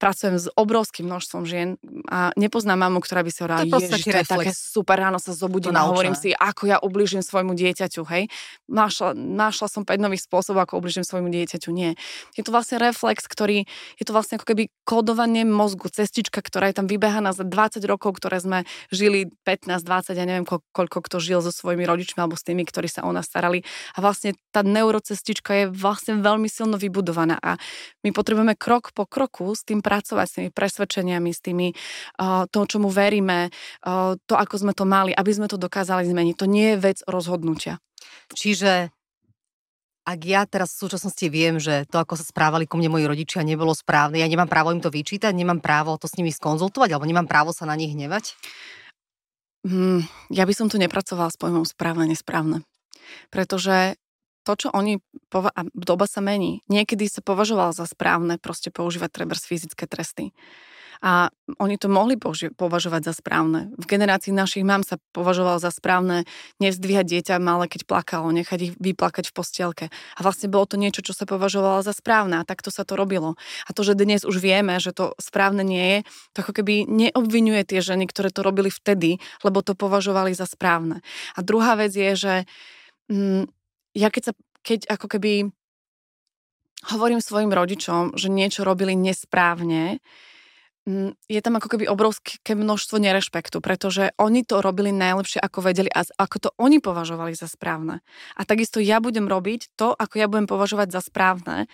A: pracujem s obrovským množstvom žien a nepoznám mamu, ktorá by si hovorila, ježiš, to je také super, ráno sa zobudím a hovorím si, ako ja ubližím svojmu dieťaťu, hej. Našla, našla som 5 nových spôsobov, ako ubližím svojmu dieťaťu. Nie. Je to vlastne reflex, ktorý, je to vlastne ako keby kodovanie mozgu, cestička, ktorá je tam vybehaná za 20 rokov, ktoré sme žili 15, 20, ja neviem, koľko kto žil so svojimi rodičmi alebo s tými, ktorí sa o nás starali a vlastne tá neurocestička je vlastne veľmi silno vybudovaná a my potrebujeme krok po kroku s tým pracovať, s tými presvedčeniami, s tými uh, to, čomu veríme, uh, to, ako sme to mali, aby sme to dokázali zmeniť. To nie je vec rozhodnutia.
B: Čiže ak ja teraz v súčasnosti viem, že to, ako sa správali ku mne moji rodičia, nebolo správne, ja nemám právo im to vyčítať, nemám právo to s nimi skonzultovať, alebo nemám právo sa na nich hnevať?
A: Hmm, ja by som tu nepracovala s pojmom správne, nesprávne. Pretože to, čo oni, pova- a doba sa mení. Niekedy sa považoval za správne proste používať treba fyzické tresty. A oni to mohli použi- považovať za správne. V generácii našich mám sa považoval za správne nevzdvíhať dieťa malé, keď plakalo, nechať ich vyplakať v postielke. A vlastne bolo to niečo, čo sa považovalo za správne a takto sa to robilo. A to, že dnes už vieme, že to správne nie je, to ako keby neobvinuje tie ženy, ktoré to robili vtedy, lebo to považovali za správne. A druhá vec je, že mm, ja keď sa, keď ako keby hovorím svojim rodičom, že niečo robili nesprávne, mm, je tam ako keby obrovské množstvo nerešpektu, pretože oni to robili najlepšie, ako vedeli a ako to oni považovali za správne. A takisto ja budem robiť to, ako ja budem považovať za správne,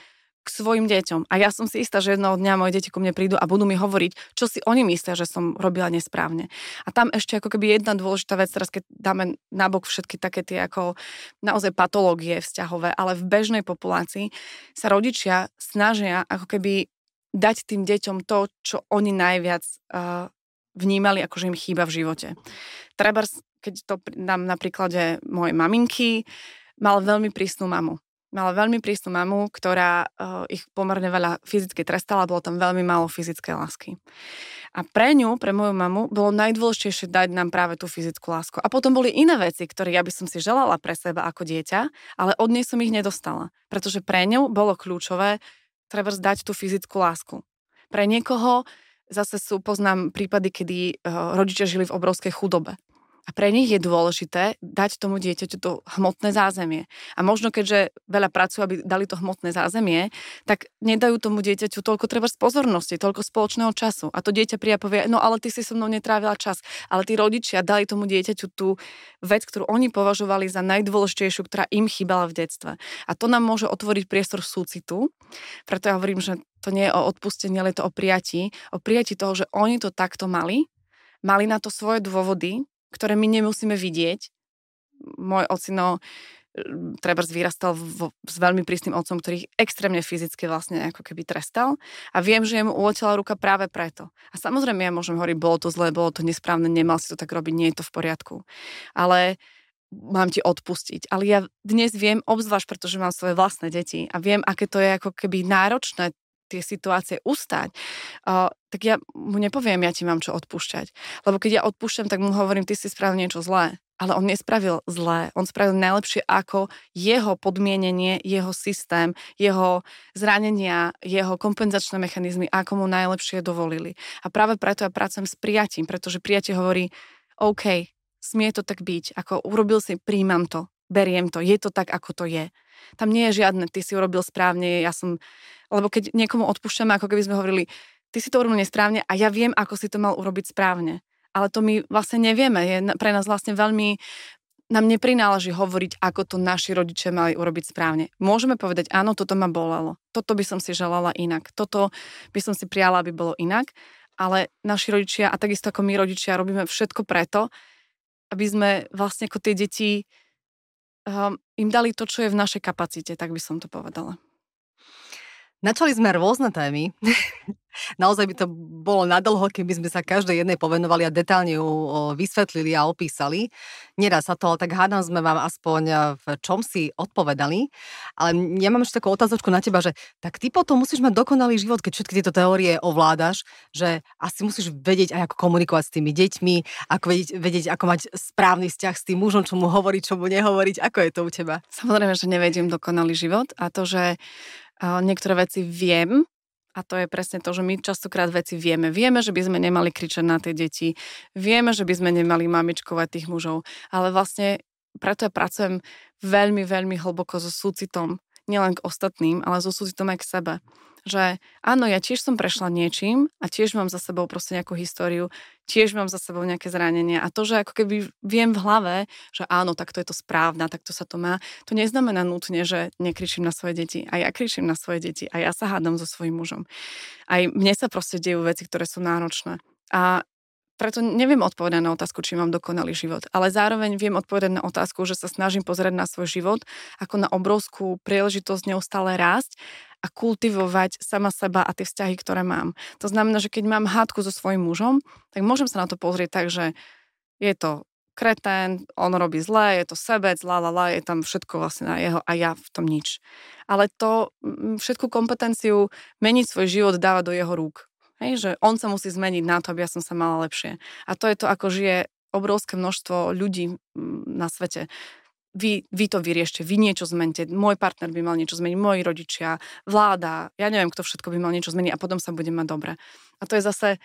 A: k svojim deťom. A ja som si istá, že jednoho dňa moje deti ku mne prídu a budú mi hovoriť, čo si oni myslia, že som robila nesprávne. A tam ešte ako keby jedna dôležitá vec, teraz keď dáme nabok všetky také tie ako naozaj patológie vzťahové, ale v bežnej populácii sa rodičia snažia ako keby dať tým deťom to, čo oni najviac uh, vnímali, ako že im chýba v živote. Treba, keď to dám na príklade mojej maminky, mal veľmi prísnu mamu mala veľmi prísnu mamu, ktorá uh, ich pomerne veľa fyzicky trestala, bolo tam veľmi málo fyzickej lásky. A pre ňu, pre moju mamu, bolo najdôležitejšie dať nám práve tú fyzickú lásku. A potom boli iné veci, ktoré ja by som si želala pre seba ako dieťa, ale od nej som ich nedostala. Pretože pre ňu bolo kľúčové treba zdať tú fyzickú lásku. Pre niekoho zase sú, poznám prípady, kedy uh, rodičia žili v obrovskej chudobe. A pre nich je dôležité dať tomu dieťaťu to hmotné zázemie. A možno keďže veľa pracujú, aby dali to hmotné zázemie, tak nedajú tomu dieťaťu toľko treba z pozornosti, toľko spoločného času. A to dieťa príde a povie, no ale ty si so mnou netrávila čas. Ale tí rodičia dali tomu dieťaťu tú vec, ktorú oni považovali za najdôležitejšiu, ktorá im chýbala v detstve. A to nám môže otvoriť priestor súcitu. Preto ja hovorím, že to nie je o odpustení, ale je to o prijatí. O prijatí toho, že oni to takto mali, mali na to svoje dôvody, ktoré my nemusíme vidieť. Môj ocino mm, treba vyrastal v, s veľmi prísnym otcom, ktorý extrémne fyzicky vlastne ako keby trestal a viem, že mu uletela ruka práve preto. A samozrejme ja môžem hovoriť, bolo to zlé, bolo to nesprávne, nemal si to tak robiť, nie je to v poriadku. Ale mám ti odpustiť. Ale ja dnes viem, obzvlášť pretože mám svoje vlastné deti a viem, aké to je ako keby náročné tie situácie ustať, uh, tak ja mu nepoviem, ja ti mám čo odpúšťať. Lebo keď ja odpúšťam, tak mu hovorím, ty si spravil niečo zlé. Ale on nespravil zlé. On spravil najlepšie ako jeho podmienenie, jeho systém, jeho zranenia, jeho kompenzačné mechanizmy, ako mu najlepšie dovolili. A práve preto ja pracujem s prijatím, pretože prijatie hovorí, OK, smie to tak byť, ako urobil si, príjmam to, beriem to, je to tak, ako to je. Tam nie je žiadne, ty si urobil správne, ja som... Lebo keď niekomu odpúšťame, ako keby sme hovorili, ty si to urobil nesprávne a ja viem, ako si to mal urobiť správne. Ale to my vlastne nevieme. Je pre nás vlastne veľmi nám neprináleží hovoriť, ako to naši rodičia mali urobiť správne. Môžeme povedať, áno, toto ma bolelo, toto by som si želala inak, toto by som si prijala, aby bolo inak, ale naši rodičia a takisto ako my rodičia robíme všetko preto, aby sme vlastne ako tie deti um, im dali to, čo je v našej kapacite, tak by som to povedala.
B: Načali sme rôzne témy. (laughs) Naozaj by to bolo nadlho, keby sme sa každej jednej povenovali a detálne ju vysvetlili a opísali. Nedá sa to, ale tak hádam sme vám aspoň e, v čom si odpovedali. Ale ja mám ešte takú otázočku na teba, že tak ty potom musíš mať dokonalý život, keď všetky tieto teórie ovládaš, že asi musíš vedieť aj ako komunikovať s tými deťmi, ako vedieť, vedieť ako mať správny vzťah s tým mužom, čo mu hovoriť, čo mu nehovoriť. Ako je to u teba?
A: Samozrejme, že nevedím dokonalý život a to, že niektoré veci viem, a to je presne to, že my častokrát veci vieme. Vieme, že by sme nemali kričať na tie deti, vieme, že by sme nemali mamičkovať tých mužov, ale vlastne preto ja pracujem veľmi, veľmi hlboko so súcitom, nielen k ostatným, ale so súcitom aj k sebe. Že áno, ja tiež som prešla niečím a tiež mám za sebou proste nejakú históriu, tiež mám za sebou nejaké zranenia a to, že ako keby viem v hlave, že áno, takto je to správne, takto sa to má, to neznamená nutne, že nekričím na svoje deti. A ja kričím na svoje deti a ja sa hádam so svojím mužom. Aj mne sa proste dejú veci, ktoré sú náročné. A preto neviem odpovedať na otázku, či mám dokonalý život, ale zároveň viem odpovedať na otázku, že sa snažím pozerať na svoj život ako na obrovskú príležitosť neustále rásť a kultivovať sama seba a tie vzťahy, ktoré mám. To znamená, že keď mám hádku so svojím mužom, tak môžem sa na to pozrieť tak, že je to kretén, on robí zlé, je to sebec, la, la, la, je tam všetko vlastne na jeho a ja v tom nič. Ale to všetku kompetenciu meniť svoj život dáva do jeho rúk. Hej, že on sa musí zmeniť na to, aby ja som sa mala lepšie. A to je to, ako žije obrovské množstvo ľudí na svete vy, vy to vyriešte, vy niečo zmente, môj partner by mal niečo zmeniť, moji rodičia, vláda, ja neviem, kto všetko by mal niečo zmeniť a potom sa bude mať dobre. A to je zase,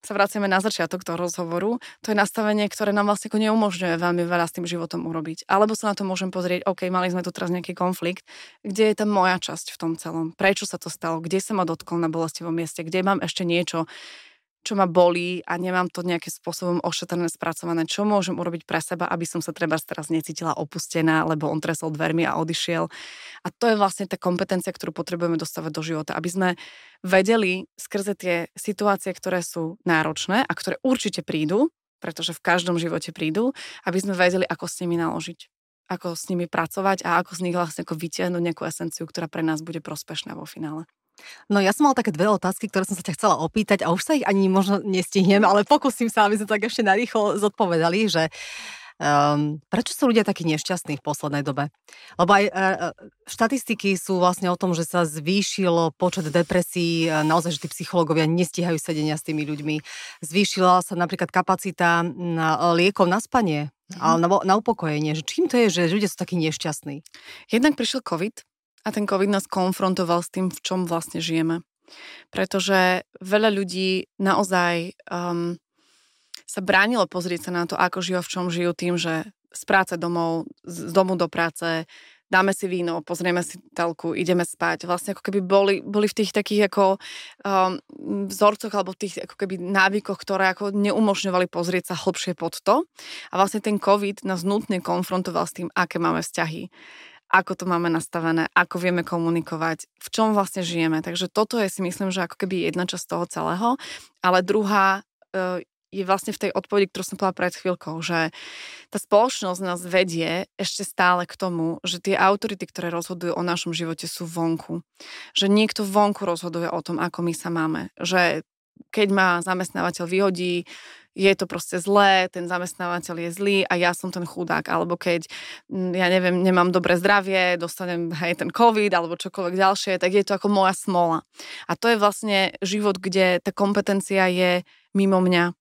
A: sa vraciame na začiatok toho rozhovoru, to je nastavenie, ktoré nám vlastne neumožňuje veľmi veľa s tým životom urobiť. Alebo sa na to môžem pozrieť, OK, mali sme tu teraz nejaký konflikt, kde je tá moja časť v tom celom, prečo sa to stalo, kde sa ma dotkol na bolestivom mieste, kde mám ešte niečo, čo ma bolí a nemám to nejakým spôsobom ošetrené, spracované, čo môžem urobiť pre seba, aby som sa treba teraz necítila opustená, lebo on tresol dvermi a odišiel. A to je vlastne tá kompetencia, ktorú potrebujeme dostávať do života, aby sme vedeli skrze tie situácie, ktoré sú náročné a ktoré určite prídu, pretože v každom živote prídu, aby sme vedeli, ako s nimi naložiť ako s nimi pracovať a ako z nich vlastne ako vytiahnuť nejakú esenciu, ktorá pre nás bude prospešná vo finále.
B: No ja som mal také dve otázky, ktoré som sa ťa chcela opýtať a už sa ich ani možno nestihnem, ale pokúsim sa, aby sme tak ešte narýchlo zodpovedali, že Um, prečo sú ľudia takí nešťastní v poslednej dobe? Lebo aj uh, štatistiky sú vlastne o tom, že sa zvýšilo počet depresí, uh, naozaj, že tí psychológovia nestíhajú sedenia s tými ľuďmi. Zvýšila sa napríklad kapacita na liekov na spanie, mm. ale na, na upokojenie. Že čím to je, že ľudia sú takí nešťastní?
A: Jednak prišiel COVID a ten COVID nás konfrontoval s tým, v čom vlastne žijeme. Pretože veľa ľudí naozaj um, sa bránilo pozrieť sa na to, ako žijú, v čom žijú tým, že z práce domov, z domu do práce, dáme si víno, pozrieme si telku, ideme spať. Vlastne ako keby boli, boli v tých takých ako um, vzorcoch alebo v tých ako keby návykoch, ktoré ako neumožňovali pozrieť sa hlbšie pod to. A vlastne ten COVID nás nutne konfrontoval s tým, aké máme vzťahy ako to máme nastavené, ako vieme komunikovať, v čom vlastne žijeme. Takže toto je si myslím, že ako keby jedna časť toho celého. Ale druhá e, je vlastne v tej odpovedi, ktorú som povedala pred chvíľkou, že tá spoločnosť nás vedie ešte stále k tomu, že tie autority, ktoré rozhodujú o našom živote, sú vonku. Že niekto vonku rozhoduje o tom, ako my sa máme. Že keď ma zamestnávateľ vyhodí, je to proste zlé, ten zamestnávateľ je zlý a ja som ten chudák. Alebo keď, mm, ja neviem, nemám dobré zdravie, dostanem hej, ten COVID alebo čokoľvek ďalšie, tak je to ako moja smola. A to je vlastne život, kde tá kompetencia je mimo mňa.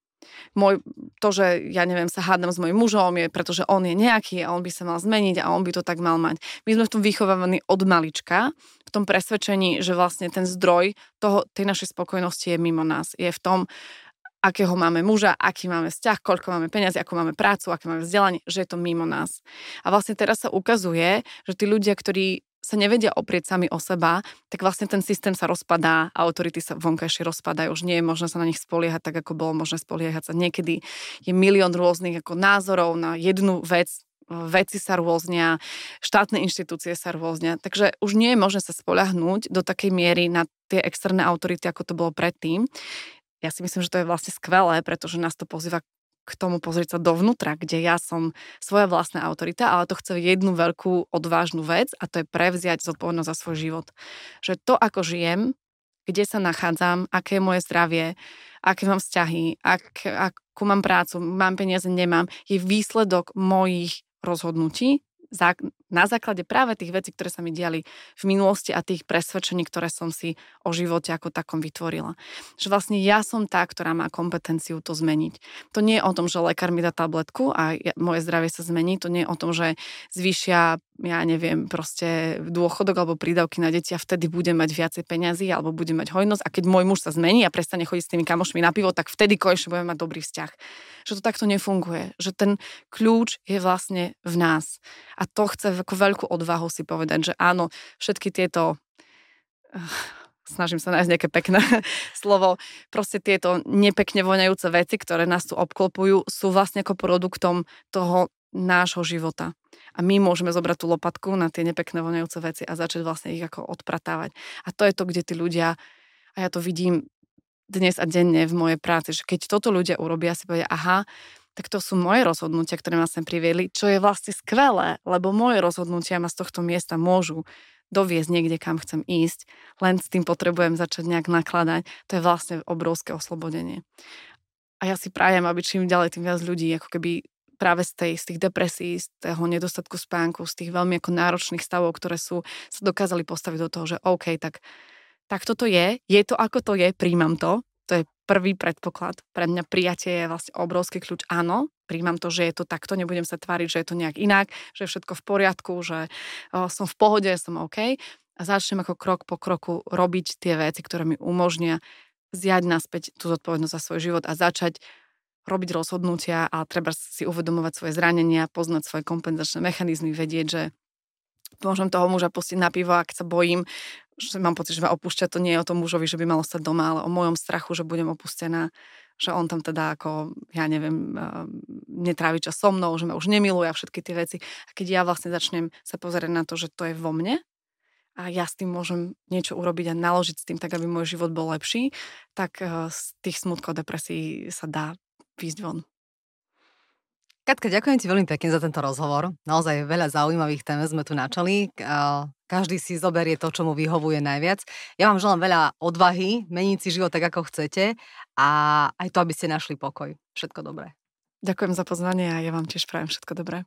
A: Môj, to, že ja neviem, sa hádam s mojim mužom, je pretože on je nejaký a on by sa mal zmeniť a on by to tak mal mať. My sme v tom vychovávaní od malička, v tom presvedčení, že vlastne ten zdroj toho, tej našej spokojnosti je mimo nás. Je v tom, akého máme muža, aký máme vzťah, koľko máme peniazy, ako máme prácu, aké máme vzdelanie, že je to mimo nás. A vlastne teraz sa ukazuje, že tí ľudia, ktorí sa nevedia oprieť sami o seba, tak vlastne ten systém sa rozpadá, autority sa vonkajšie rozpadajú, už nie je možné sa na nich spoliehať tak, ako bolo možné spoliehať sa. Niekedy je milión rôznych ako názorov na jednu vec, veci sa rôznia, štátne inštitúcie sa rôznia, takže už nie je možné sa spolahnúť do takej miery na tie externé autority, ako to bolo predtým ja si myslím, že to je vlastne skvelé, pretože nás to pozýva k tomu pozrieť sa dovnútra, kde ja som svoja vlastná autorita, ale to chce jednu veľkú odvážnu vec a to je prevziať zodpovednosť za svoj život. Že to, ako žijem, kde sa nachádzam, aké je moje zdravie, aké mám vzťahy, ak, akú mám prácu, mám peniaze, nemám, je výsledok mojich rozhodnutí, na základe práve tých vecí, ktoré sa mi diali v minulosti a tých presvedčení, ktoré som si o živote ako takom vytvorila. Že vlastne ja som tá, ktorá má kompetenciu to zmeniť. To nie je o tom, že lekár mi dá tabletku a moje zdravie sa zmení, to nie je o tom, že zvýšia ja neviem, proste dôchodok alebo prídavky na deti a vtedy budem mať viacej peňazí alebo budem mať hojnosť a keď môj muž sa zmení a prestane chodiť s tými kamošmi na pivo, tak vtedy konečne budeme mať dobrý vzťah. Že to takto nefunguje. Že ten kľúč je vlastne v nás. A to chce ako veľkú odvahu si povedať, že áno, všetky tieto snažím sa nájsť nejaké pekné (laughs) slovo, proste tieto nepekne voňajúce veci, ktoré nás tu obklopujú, sú vlastne ako produktom toho nášho života. A my môžeme zobrať tú lopatku na tie nepekné voňajúce veci a začať vlastne ich ako odpratávať. A to je to, kde tí ľudia, a ja to vidím dnes a denne v mojej práci, že keď toto ľudia urobia, si povedia, aha, tak to sú moje rozhodnutia, ktoré ma sem priviedli, čo je vlastne skvelé, lebo moje rozhodnutia ma z tohto miesta môžu doviezť niekde, kam chcem ísť, len s tým potrebujem začať nejak nakladať. To je vlastne obrovské oslobodenie. A ja si prajem, aby čím ďalej tým viac ľudí ako keby práve z, tej, z tých depresí, z toho nedostatku spánku, z tých veľmi ako náročných stavov, ktoré sú, sa dokázali postaviť do toho, že OK, tak, tak toto je, je to ako to je, príjmam to, to je prvý predpoklad. Pre mňa prijatie je vlastne obrovský kľúč. Áno, príjmam to, že je to takto, nebudem sa tváriť, že je to nejak inak, že je všetko v poriadku, že som v pohode, som OK. A začnem ako krok po kroku robiť tie veci, ktoré mi umožnia vziať naspäť tú zodpovednosť za svoj život a začať robiť rozhodnutia a treba si uvedomovať svoje zranenia, poznať svoje kompenzačné mechanizmy, vedieť, že môžem toho muža pustiť na pivo, ak sa bojím, že mám pocit, že ma opúšťa, to nie je o tom mužovi, že by mal ostať doma, ale o mojom strachu, že budem opustená, že on tam teda ako, ja neviem, netrávi čas so mnou, že ma už nemiluje a všetky tie veci. A keď ja vlastne začnem sa pozerať na to, že to je vo mne, a ja s tým môžem niečo urobiť a naložiť s tým tak, aby môj život bol lepší, tak z tých smutkov depresí sa dá výjsť von.
B: Katka, ďakujem ti veľmi pekne za tento rozhovor. Naozaj veľa zaujímavých tém sme tu načali. Každý si zoberie to, čo mu vyhovuje najviac. Ja vám želám veľa odvahy, meniť si život tak, ako chcete a aj to, aby ste našli pokoj. Všetko dobré.
A: Ďakujem za pozvanie a ja vám tiež prajem všetko dobré.